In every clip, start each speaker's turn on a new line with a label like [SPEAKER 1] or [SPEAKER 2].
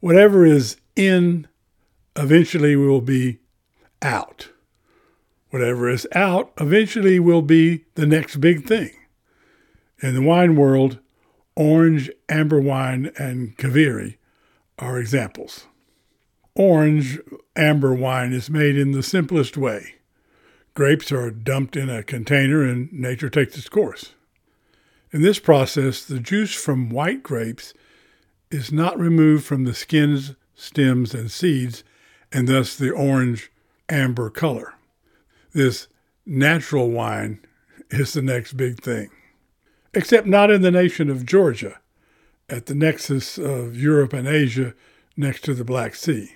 [SPEAKER 1] whatever is in eventually will be out. Whatever is out eventually will be the next big thing. In the wine world, orange, amber wine, and qvevri are examples. Orange amber wine is made in the simplest way. Grapes are dumped in a container and nature takes its course. In this process, the juice from white grapes is not removed from the skins, stems, and seeds, and thus the orange amber color. This natural wine is the next big thing. Except not in the nation of Georgia, at the nexus of Europe and Asia next to the Black Sea.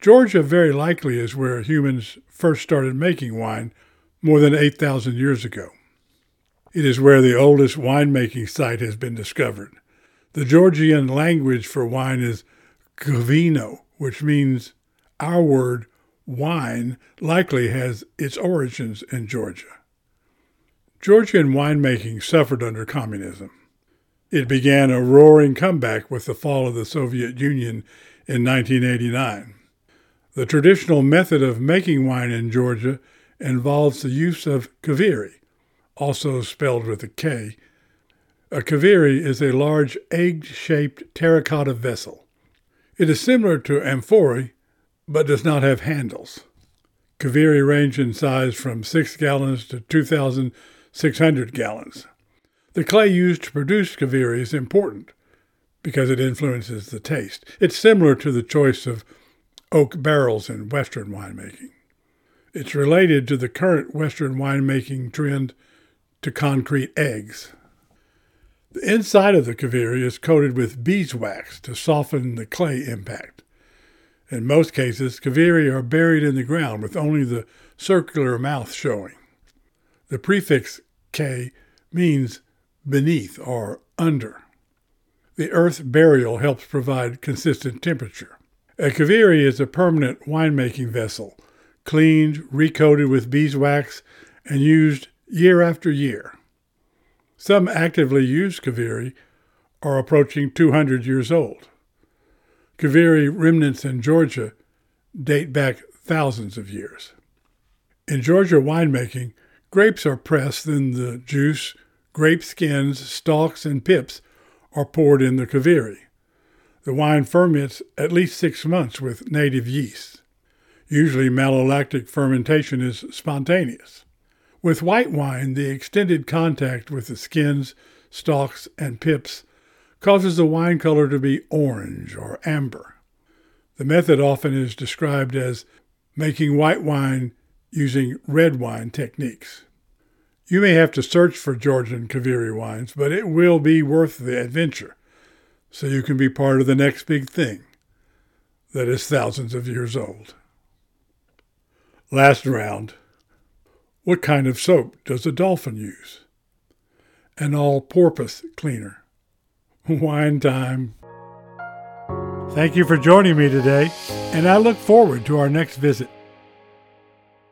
[SPEAKER 1] Georgia very likely is where humans first started making wine more than 8,000 years ago. It is where the oldest winemaking site has been discovered. The Georgian language for wine is ghvino, which means our word wine likely has its origins in Georgia. Georgian winemaking suffered under communism. It began a roaring comeback with the fall of the Soviet Union in 1989. The traditional method of making wine in Georgia involves the use of qvevri, also spelled with a K, a qvevri is a large egg-shaped terracotta vessel. It is similar to amphorae, but does not have handles. Qvevri range in size from 6 gallons to 2,600 gallons. The clay used to produce qvevri is important because it influences the taste. It's similar to the choice of oak barrels in Western winemaking. It's related to the current Western winemaking trend to concrete eggs. The inside of the qvevri is coated with beeswax to soften the clay impact. In most cases, qvevri are buried in the ground with only the circular mouth showing. The prefix K means beneath or under. The earth burial helps provide consistent temperature. A qvevri is a permanent winemaking vessel, cleaned, recoated with beeswax, and used year after year. Some actively used Qvevri are approaching 200 years old. Qvevri remnants in Georgia date back thousands of years. In Georgia winemaking, grapes are pressed, then the juice, grape skins, stalks, and pips are poured in the qvevri. The wine ferments at least six months with native yeast. Usually, malolactic fermentation is spontaneous. With white wine, the extended contact with the skins, stalks, and pips causes the wine color to be orange or amber. The method often is described as making white wine using red wine techniques. You may have to search for Georgian qvevri wines, but it will be worth the adventure, so you can be part of the next big thing that is thousands of years old. Last round. What kind of soap does a dolphin use? An all porpoise cleaner. Wine time. Thank you for joining me today, and I look forward to our next visit.